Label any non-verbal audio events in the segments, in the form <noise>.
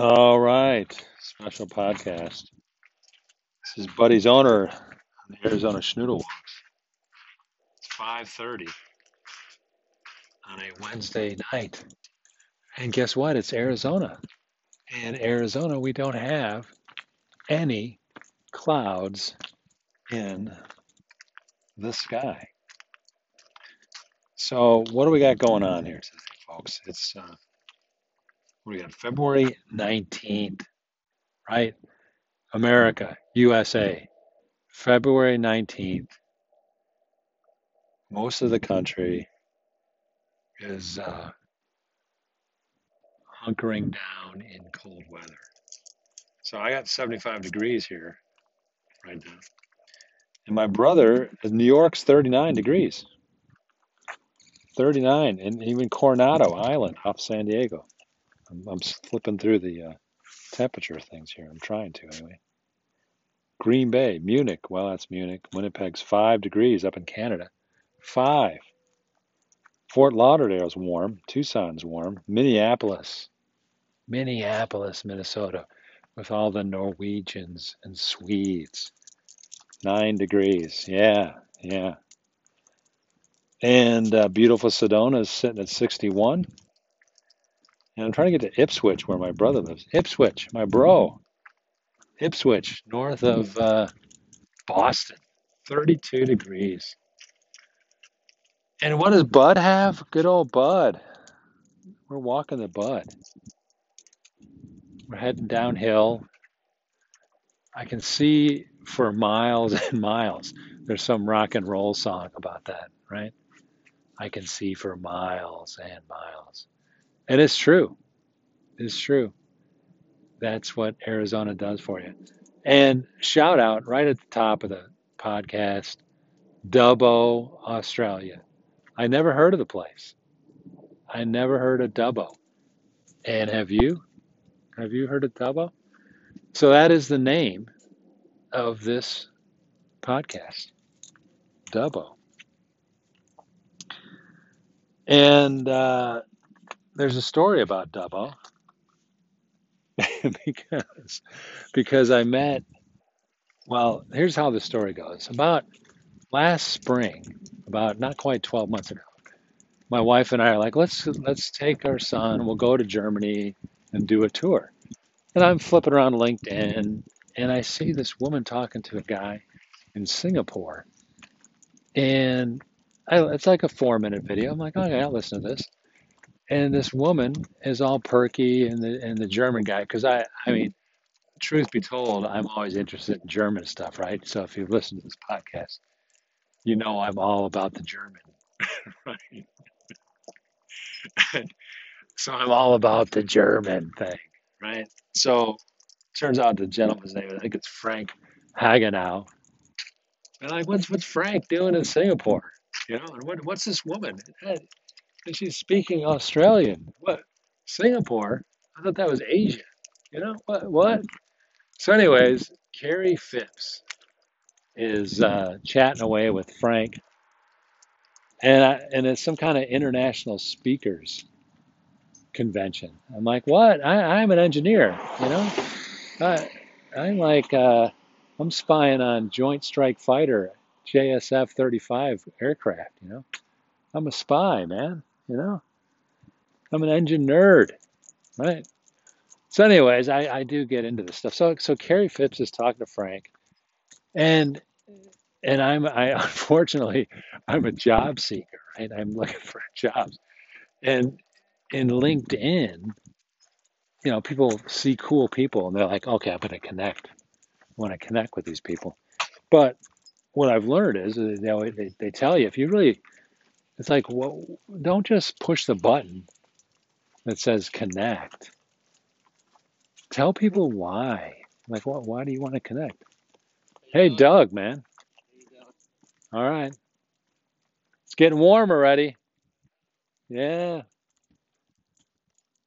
All right, special podcast. This is Buddy's owner on the Arizona Schnoodle Walks. It's 5:30 on a Wednesday night, and guess what? It's Arizona. In Arizona, we don't have any clouds in the sky. So, what do we got going on here today, folks? It's uh, we got February 19th, right? America, USA, February 19th. Most of the country is uh, hunkering down in cold weather. So I got 75 degrees here right now. And my brother, New York's 39 degrees. 39, and even Coronado Island off San Diego. I'm, I'm flipping through the uh, temperature things here. I'm trying to anyway. Green Bay, Munich. Well, that's Munich. Winnipeg's five degrees up in Canada. Five. Fort Lauderdale's warm. Tucson's warm. Minneapolis, Minneapolis, Minnesota, with all the Norwegians and Swedes. Nine degrees. Yeah, yeah. And uh, beautiful Sedona is sitting at 61. And I'm trying to get to Ipswich, where my brother lives. Ipswich, my bro. Ipswich, north of uh, Boston, 32 degrees. And what does Bud have? Good old Bud. We're walking the Bud. We're heading downhill. I can see for miles <laughs> and miles. There's some rock and roll song about that, right? I can see for miles and miles. And it's true. It's true. That's what Arizona does for you. And shout out right at the top of the podcast, Dubbo, Australia. I never heard of the place. I never heard of Dubbo. And have you? Have you heard of Dubbo? So that is the name of this podcast, Dubbo. And uh, there's a story about Dubbo <laughs> because because I met. Well, here's how the story goes. About last spring, about not quite 12 months ago, my wife and I are like, let's let's take our son. We'll go to Germany and do a tour. And I'm flipping around LinkedIn, and I see this woman talking to a guy in Singapore, and I, it's like a four minute video. I'm like, okay, I'll listen to this and this woman is all perky and the and the German guy because I I mean truth be told I'm always interested in German stuff right? So if you listen to this podcast you know I'm all about the German. <laughs> Right. <laughs> So I'm all about the German thing right? So turns out the gentleman's name I think it's Frank Hagenau. And like what's what's Frank doing in Singapore you know and what what's this woman and she's speaking Australian. What? Singapore? I thought that was Asia. You know what? What? So, anyways, Kerrie Phipps is uh, chatting away with Frank, and I, and it's some kind of international speakers convention. I'm like, what? I, I'm an engineer. You know, I, I'm like, uh, I'm spying on Joint Strike Fighter JSF 35 aircraft. You know, I'm a spy, man. You know, I'm an engine nerd, right? So, anyways, I, I do get into this stuff. So, so Kerrie Phipps is talking to Frank, and and I'm I <laughs> unfortunately I'm a job seeker, right? I'm looking for jobs, and in LinkedIn, you know, people see cool people and they're like, okay, I'm going to connect. I want to connect with these people. But what I've learned is, you know, they, they tell you if you really it's like, well, don't just push the button that says connect. Tell people why. Like, what? Why do you want to connect? Hey, Doug, man. All right. It's getting warm already. Yeah.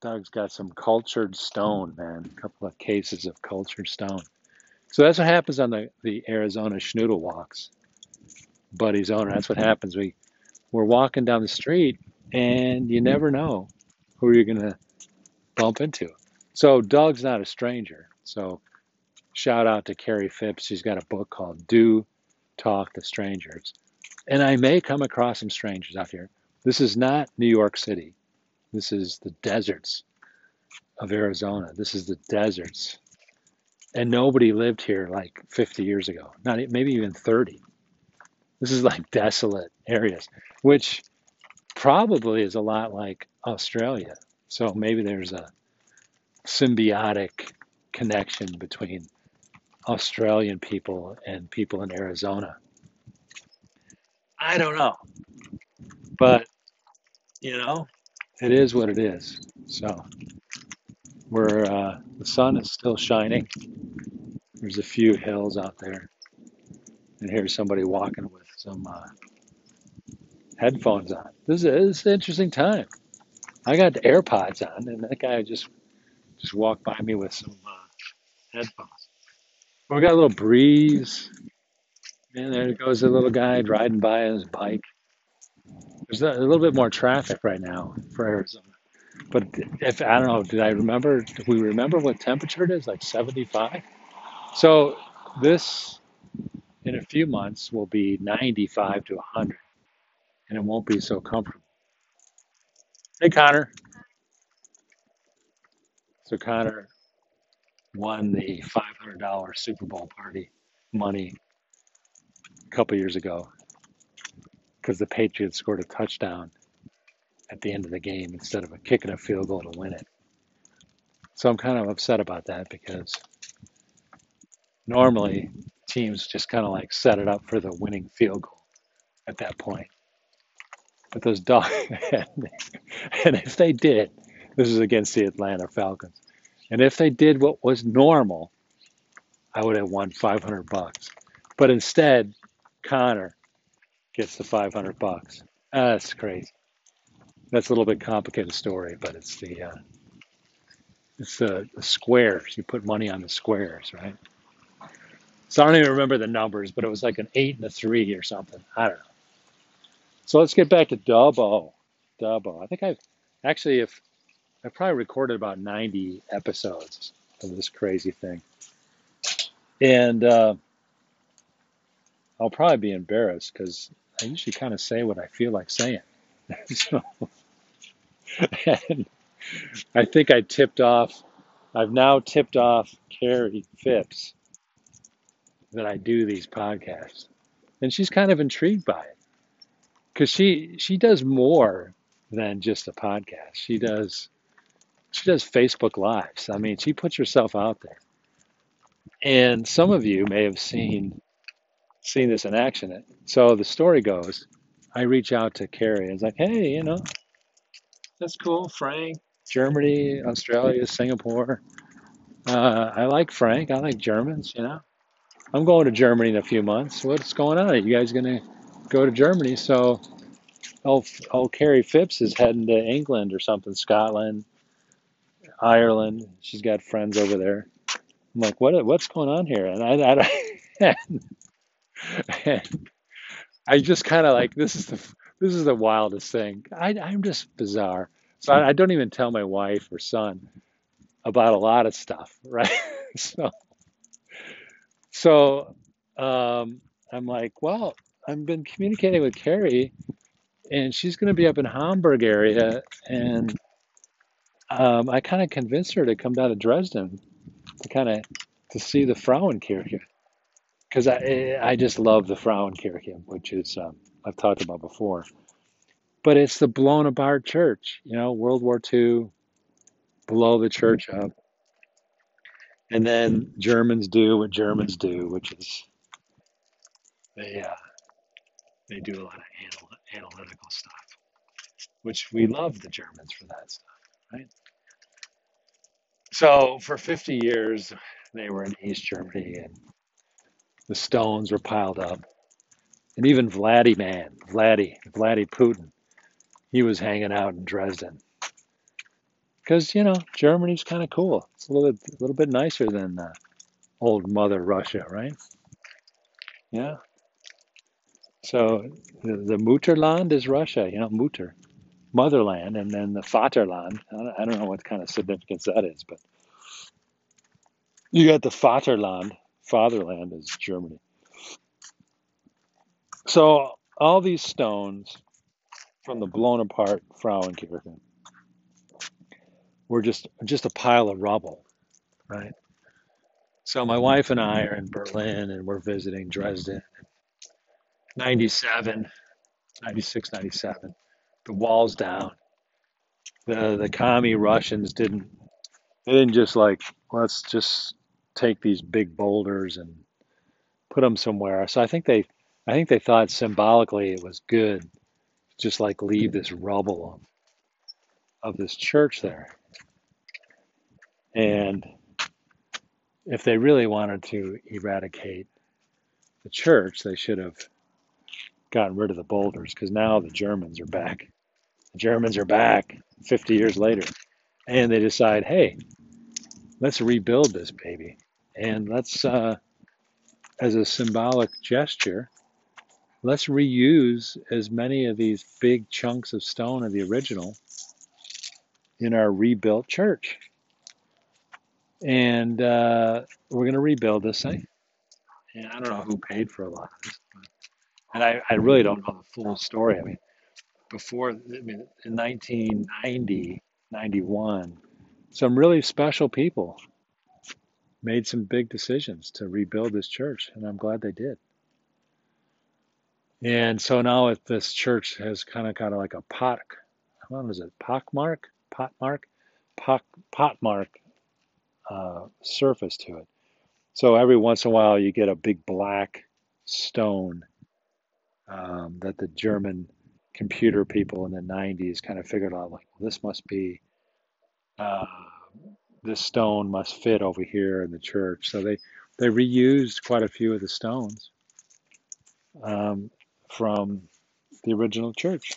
Doug's got some cultured stone, man. A couple of cases of cultured stone. So that's what happens on the, the Arizona Schnoodle walks. Buddy's owner. That's what mm-hmm. happens. We we're walking down the street and you never know who you're going to bump into. So Doug's not a stranger. So shout out to Kerrie Phipps. She's got a book called Do Talk to Strangers. And I may come across some strangers out here. This is not New York City. This is the deserts of Arizona. This is the deserts. And nobody lived here like 50 years ago, not maybe even 30. This is like desolate areas, which probably is a lot like Australia. So maybe there's a symbiotic connection between Australian people and people in Arizona. I don't know, but you know, it is what it is. So we're uh, the sun is still shining. There's a few hills out there, and here's somebody walking with some uh, headphones on. This is, this is an interesting time. I got the AirPods on, and that guy just just walked by me with some uh, headphones. We got a little breeze, and there goes a little guy riding by on his bike. There's a, a little bit more traffic right now for Arizona. But if I don't know, did I remember? Do we remember what temperature it is? Like 75. So this in a few months will be 95 to 100, and it won't be so comfortable. Hey, Connor. So Connor won the $500 Super Bowl party money a couple years ago because the Patriots scored a touchdown at the end of the game instead of a kicking a field goal to win it. So I'm kind of upset about that because normally teams just kind of like set it up for the winning field goal at that point. But those dogs, <laughs> and if they did, this is against the Atlanta Falcons, and if they did what was normal, I would have won 500 bucks. But instead, Connor gets the 500 bucks. That's crazy. That's a little bit complicated story, but it's the uh, it's the, the squares. You put money on the squares, right? So I don't even remember the numbers, but it was like an eight and a three or something. I don't know. So let's get back to Dubbo. Dubbo. I think I've actually, if I've probably recorded about 90 episodes of this crazy thing, and uh, I'll probably be embarrassed because I usually kind of say what I feel like saying. <laughs> so, and I think I tipped off. I've now tipped off Kerrie Phipps that I do these podcasts, and she's kind of intrigued by it because she she does more than just a podcast. She does she does Facebook lives. I mean, she puts herself out there, and some of you may have seen seen this in action. So the story goes, I reach out to Kerrie and it's like, hey, you know, that's cool, Frank. Germany, Australia, Singapore. Uh, I like Frank. I like Germans. You know, I'm going to Germany in a few months. What's going on? Are you guys gonna go to Germany? So, oh, oh, Kerrie Phipps is heading to England or something, Scotland, Ireland. She's got friends over there. I'm like, what? What's going on here? And I, I, <laughs> and I just kind of like this is the this is the wildest thing. I, I'm just bizarre. So I, I don't even tell my wife or son about a lot of stuff, <laughs> right? so so um, I'm like, well, I've been communicating with Kerrie, and she's going to be up in Hamburg area, and um, I kind of convinced her to come down to Dresden to kind of to see the Frauenkirche because I I just love the Frauenkirche, which is um, I've talked about before. But it's the blown apart church, you know, World War II, blow the church up, and then Germans do what Germans do, which is they uh, they do a lot of anal- analytical stuff, which we love the Germans for that stuff, right? So for 50 years, they were in East Germany, and the stones were piled up, and even Vladdy man, Vladdy, Vladdy Putin, he was hanging out in Dresden because you know Germany's kind of cool. It's a little a little bit nicer than uh, old Mother Russia, right? Yeah. So the, the Mutterland is Russia, you know, Mutter, motherland, and then the Vaterland. I don't, I don't know what kind of significance that is, but You got the Vaterland. Fatherland is Germany. So all these stones from the blown apart Frauenkirche were just just a pile of rubble, right? So my wife and I are in Berlin and we're visiting Dresden, 97, 96, 97. The walls down. The the commie Russians didn't they didn't just like let's just take these big boulders and put them somewhere. So I think they I think they thought symbolically it was good just like leave this rubble of, of this church there. And if they really wanted to eradicate the church, they should have gotten rid of the boulders because now the Germans are back. The Germans are back 50 years later. And they decide, hey, let's rebuild this baby. And let's, uh, as a symbolic gesture, let's reuse as many of these big chunks of stone of the original in our rebuilt church. And uh, we're going to rebuild this thing. And I don't know who paid for a lot of this. But, and I, I really don't know the full story. I mean, before, I mean, in 1990, 91, some really special people made some big decisions to rebuild this church. And I'm glad they did. And so now if this church has kind of got like a pot, what is it, pockmark, potmark, pot, potmark uh, surface to it. So every once in a while you get a big black stone um, that the German computer people in the 90s kind of figured out like, this must be, uh, this stone must fit over here in the church. So they, they reused quite a few of the stones um, from the original church.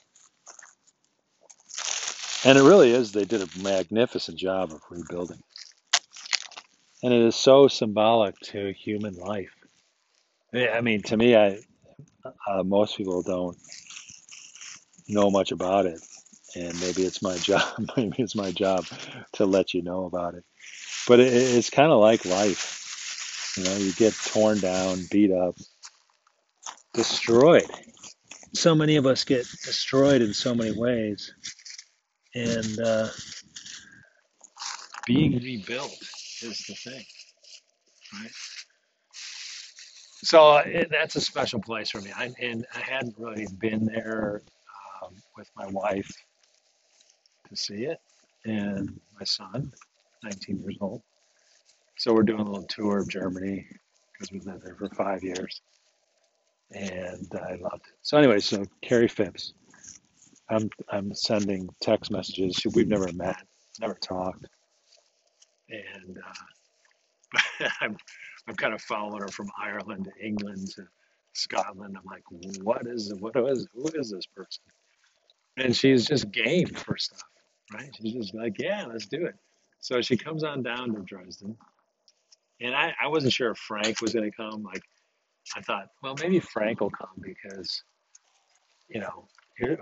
And it really is, they did a magnificent job of rebuilding. And it is so symbolic to human life. I mean, to me, I uh, most people don't know much about it, and maybe it's my <laughs> job. Maybe it's my job to let you know about it. But it, it's kind of like life. You know, you get torn down, beat up, destroyed. So many of us get destroyed in so many ways, and uh, being rebuilt is the thing, right? So it, that's a special place for me. I, and I hadn't really been there um, with my wife to see it, and my son, 19 years old. So we're doing a little tour of Germany because we've been there for five years, and I loved it. So anyway, so Kerrie Phipps, I'm I'm sending text messages. We've never met, never talked, and uh, <laughs> I'm I'm kind of following her from Ireland to England to Scotland. I'm like, what is what is who is this person? And she's just game for stuff, right? She's just like, yeah, let's do it. So she comes on down to Dresden, and I, I wasn't sure if Frank was going to come. Like, I thought, well, maybe Frank will come because, you know,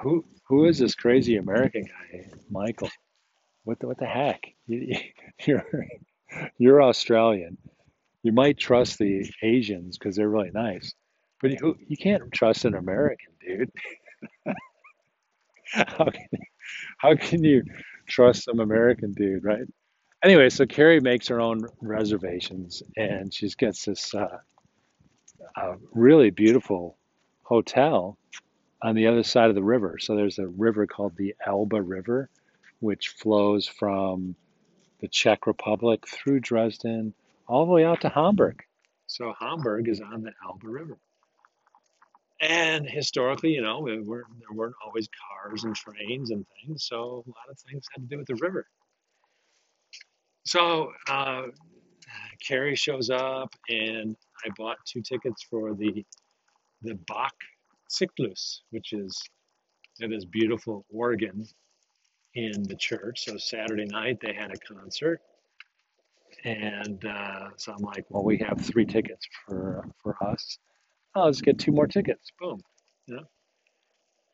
who who is this crazy American guy, Michael? What the what the heck? You, <laughs> you're you're Australian. You might trust the Asians because they're really nice, but you you can't trust an American, dude. <laughs> How can, how can you trust some American dude, right? Anyway, so Kerrie makes her own reservations, and she gets this uh, really beautiful hotel on the other side of the river. So there's a river called the Elbe River, which flows from the Czech Republic through Dresden all the way out to Hamburg. So Hamburg is on the Elbe River. And historically, you know, we were, there weren't always cars and trains and things, so a lot of things had to do with the river. So uh, Kerrie shows up, and I bought two tickets for the the Bach Cyclus, which is this beautiful organ in the church. So Saturday night they had a concert, and uh, so I'm like, well, we have three tickets for for us. I'll just get two more tickets. Boom, you know.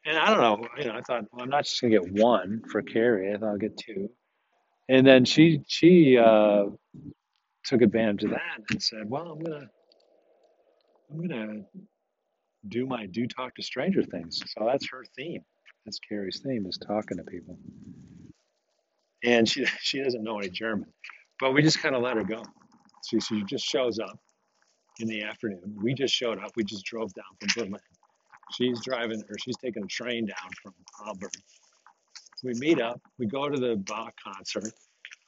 And I don't know, you know, I thought, well, I'm not just gonna get one for Kerrie. I thought I'll get two. And then she she uh, took advantage of that and said, "Well, I'm gonna I'm gonna do my do talk to stranger things." So that's her theme. That's Kerrie's theme is talking to people, and she <laughs> she doesn't know any German, but we just kind of let her go. She she just shows up in the afternoon. We just showed up. We just drove down from Berlin. She's driving or she's taking a train down from Hamburg. We meet up. We go to the Bach concert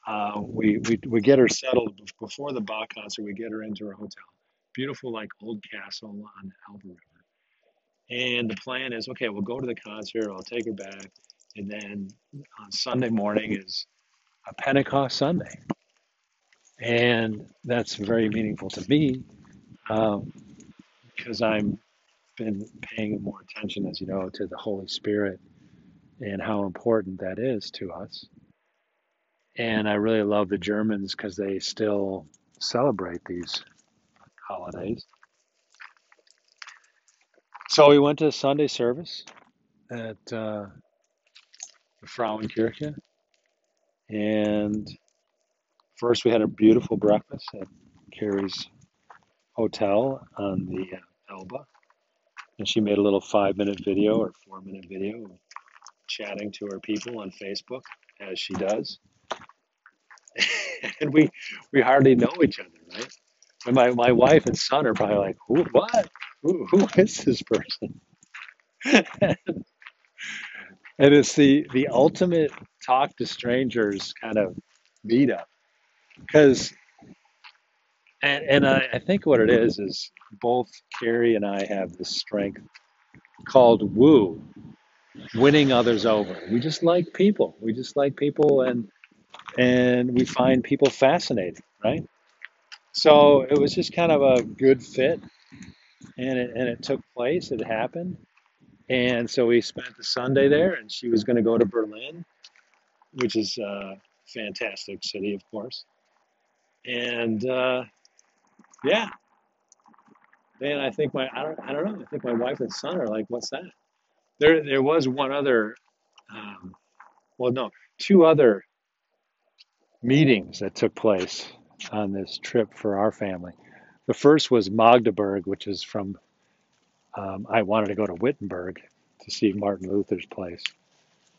Uh, we, we we get her settled before the Bach concert. We get her into her hotel, beautiful like old castle on Elbe River. And the plan is, okay, we'll go to the concert. I'll take her back, and then on Sunday morning is a Pentecost Sunday, and that's very meaningful to me um, because I'm been paying more attention, as you know, to the Holy Spirit and how important that is to us. And I really love the Germans because they still celebrate these holidays. So we went to Sunday service at uh, the Frauenkirche, and first we had a beautiful breakfast at Kerrie's hotel on the uh, Elbe, and she made a little five-minute video or four-minute video chatting to her people on Facebook, as she does. <laughs> and we we hardly know each other, right? And my, my wife and son are probably like, who, what? Who, who is this person? <laughs> and it's the the ultimate talk to strangers kind of beat meetup because and, and I, I think what it is is both Kerrie and I have this strength called woo, winning others over. We just like people. We just like people and and we find people fascinating, right? So it was just kind of a good fit and it, and it took place. It happened. And so we spent the Sunday there, and she was going to go to Berlin, which is a fantastic city, of course. And uh, yeah, man, I think my I don't I don't know. I think my wife and son are like, "What's that?" There there was one other, um, well, no, two other meetings that took place on this trip for our family. The first was Magdeburg, which is from um, I wanted to go to Wittenberg to see Martin Luther's place.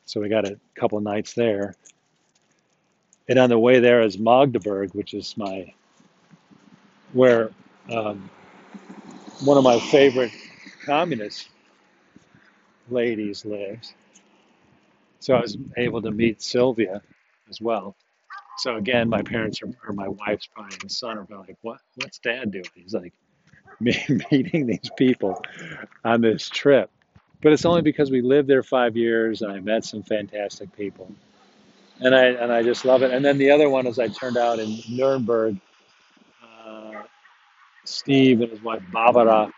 So we got a couple nights there. And on the way there is Magdeburg, which is my where um, one of my favorite communist ladies lives. So I was able to meet Sylvia as well. So again, my parents are, or my wife's probably and son are probably like, "What? What's Dad doing?" He's like, <laughs> meeting these people on this trip. But it's only because we lived there five years and I met some fantastic people. And I and I just love it. And then the other one is I turned out in Nuremberg, uh, Steve and his wife Barbara.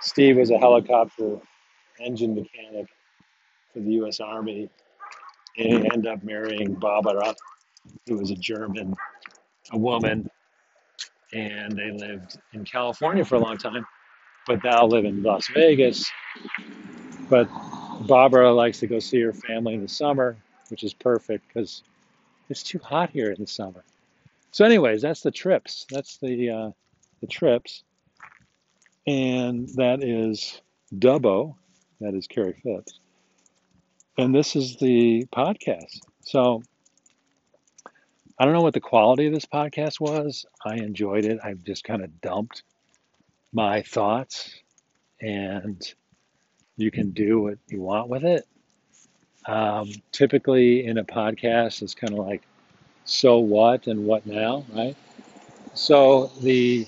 Steve was a helicopter engine mechanic for the U.S. Army, and he ended up marrying Barbara, who was a German, a woman, and they lived in California for a long time, but now live in Las Vegas. But Barbara likes to go see her family in the summer, which is perfect because it's too hot here in the summer. So, anyways, that's the trips. That's the uh, the trips, and that is Dubbo. That is Kerrie Phipps, and this is the podcast. So, I don't know what the quality of this podcast was. I enjoyed it. I've just kind of dumped my thoughts, and you can do what you want with it. Um, typically, in a podcast, it's kind of like, so what and what now, right? So the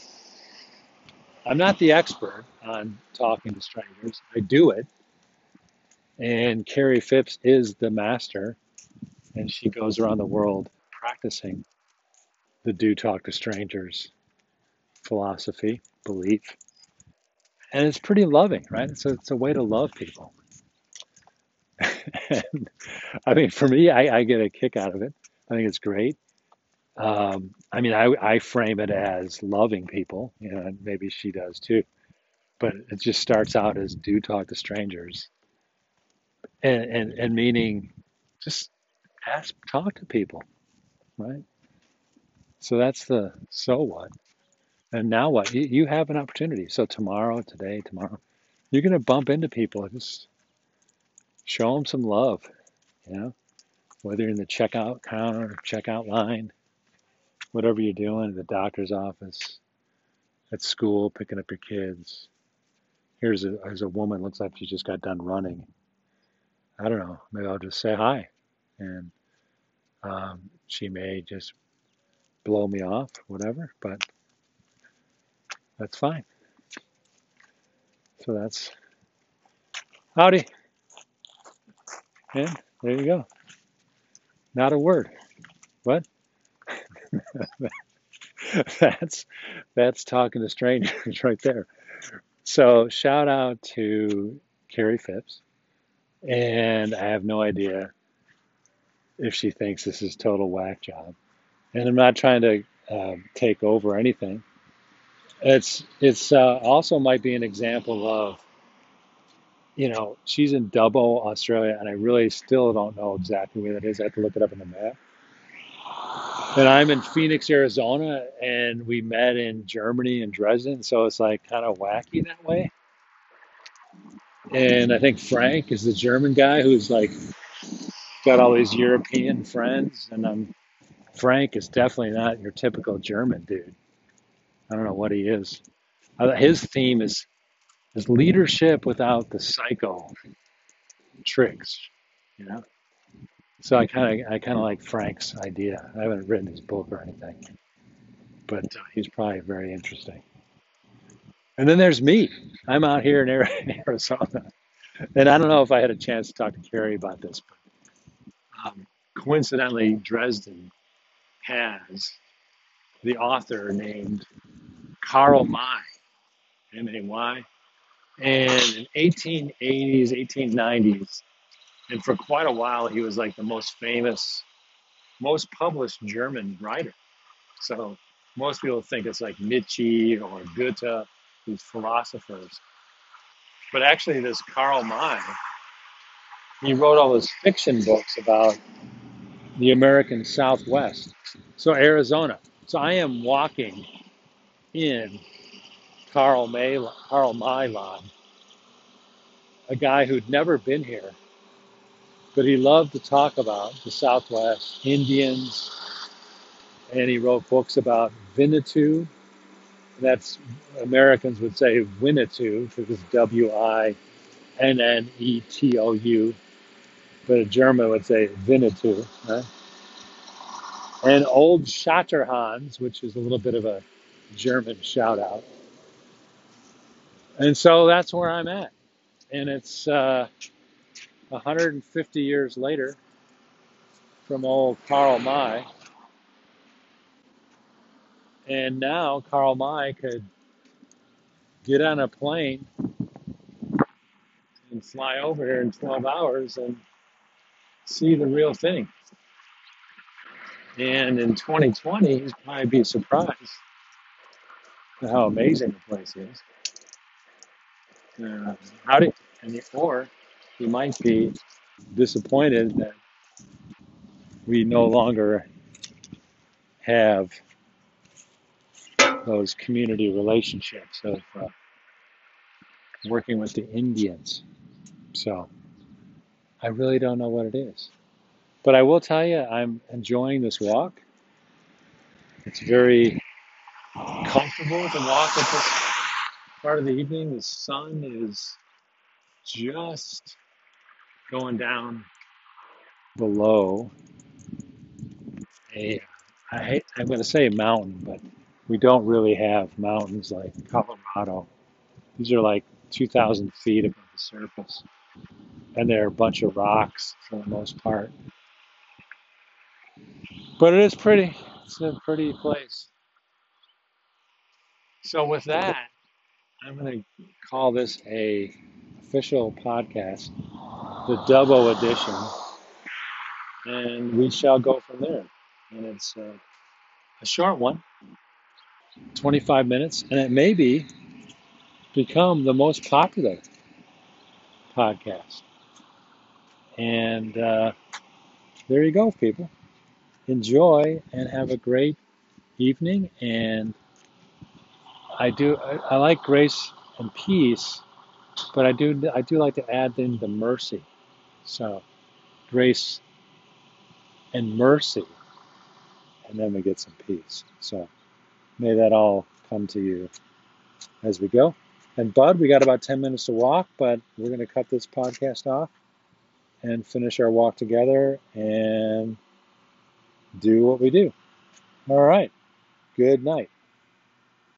I'm not the expert on talking to strangers. I do it, and Kerrie Phipps is the master, and she goes around the world practicing the do talk to strangers philosophy, belief, and it's pretty loving, right? It's a, it's a way to love people. <laughs> and, I mean, for me, I, I get a kick out of it. I think it's great. Um, I mean, I, I frame it as loving people, you know, and maybe she does too. But it just starts out as do talk to strangers, and and, and meaning just ask, talk to people, right? So that's the so what. And now what? You, you have an opportunity. So tomorrow, today, tomorrow, you're going to bump into people. Just show them some love, you know, whether in the checkout counter, checkout line, whatever you're doing, the doctor's office, at school, picking up your kids. Here's a, here's a woman, looks like she just got done running. I don't know. Maybe I'll just say hi. And um, she may just blow me off, whatever, but that's fine. So that's howdy. And there you go. Not a word. What? <laughs> that's that's talking to strangers <laughs> right there. So shout out to Kerrie Phipps. And I have no idea if she thinks this is total whack job. And I'm not trying to um, take over anything. It's it's uh, also might be an example of you know she's in Dubbo, Australia, and I really still don't know exactly where that is. I have to look it up on the map. And I'm in Phoenix, Arizona, and we met in Germany in Dresden, so it's like kind of wacky that way. And I think Frank is the German guy who's like got all these European friends, and um, Frank is definitely not your typical German dude. I don't know what he is. Uh, His theme is is leadership without the psycho tricks, you know. So I kind of I kind of like Frank's idea. I haven't written his book or anything, but uh, he's probably very interesting. And then there's me. I'm out here in <laughs> in Arizona, and I don't know if I had a chance to talk to Kerrie about this, but um, coincidentally, Dresden has the author named Karl May, M-A-Y, and in 1880s, 1890s, and for quite a while, he was like the most famous, most published German writer. So most people think it's like Nietzsche or Goethe, these philosophers. But actually, this Karl May, he wrote all those fiction books about the American Southwest. So Arizona. So I am walking in Karl May, Karl May land, a guy who'd never been here, but he loved to talk about the Southwest, Indians, and he wrote books about Winnetou. That's Americans would say Winnetou because W I N N E T O U, but a German would say Winnetou. Right? And Old Shatterhand, which is a little bit of a German shout out. And so that's where I'm at. And it's uh, 150 years later from old Karl May. And now Karl May could get on a plane and fly over here in 12 hours and see the real thing. And in 2020, he'd probably be surprised at how amazing the place is. Uh, how and or he might be disappointed that we no longer have those community relationships of uh, working with the Indians. So I really don't know what it is. But I will tell you, I'm enjoying this walk. It's very comfortable to walk at this part of the evening. The sun is just going down below a, I hate, I'm going to say mountain, but we don't really have mountains like Colorado. These are like 2,000 feet above the surface, and they're a bunch of rocks for the most part. But it is pretty. It's a pretty place. So with that, I'm going to call this a official podcast, the Dubbo edition, and we shall go from there. And it's uh, a short one, 25 minutes, and it may be become the most popular podcast. And uh, there you go, people. Enjoy and have a great evening, and I do I, I like grace and peace, but I do I do like to add in the mercy. So grace and mercy, and then we get some peace. So may that all come to you as we go. And Bud, we got about 10 minutes to walk, but we're going to cut this podcast off and finish our walk together and do what we do. All right. Good night.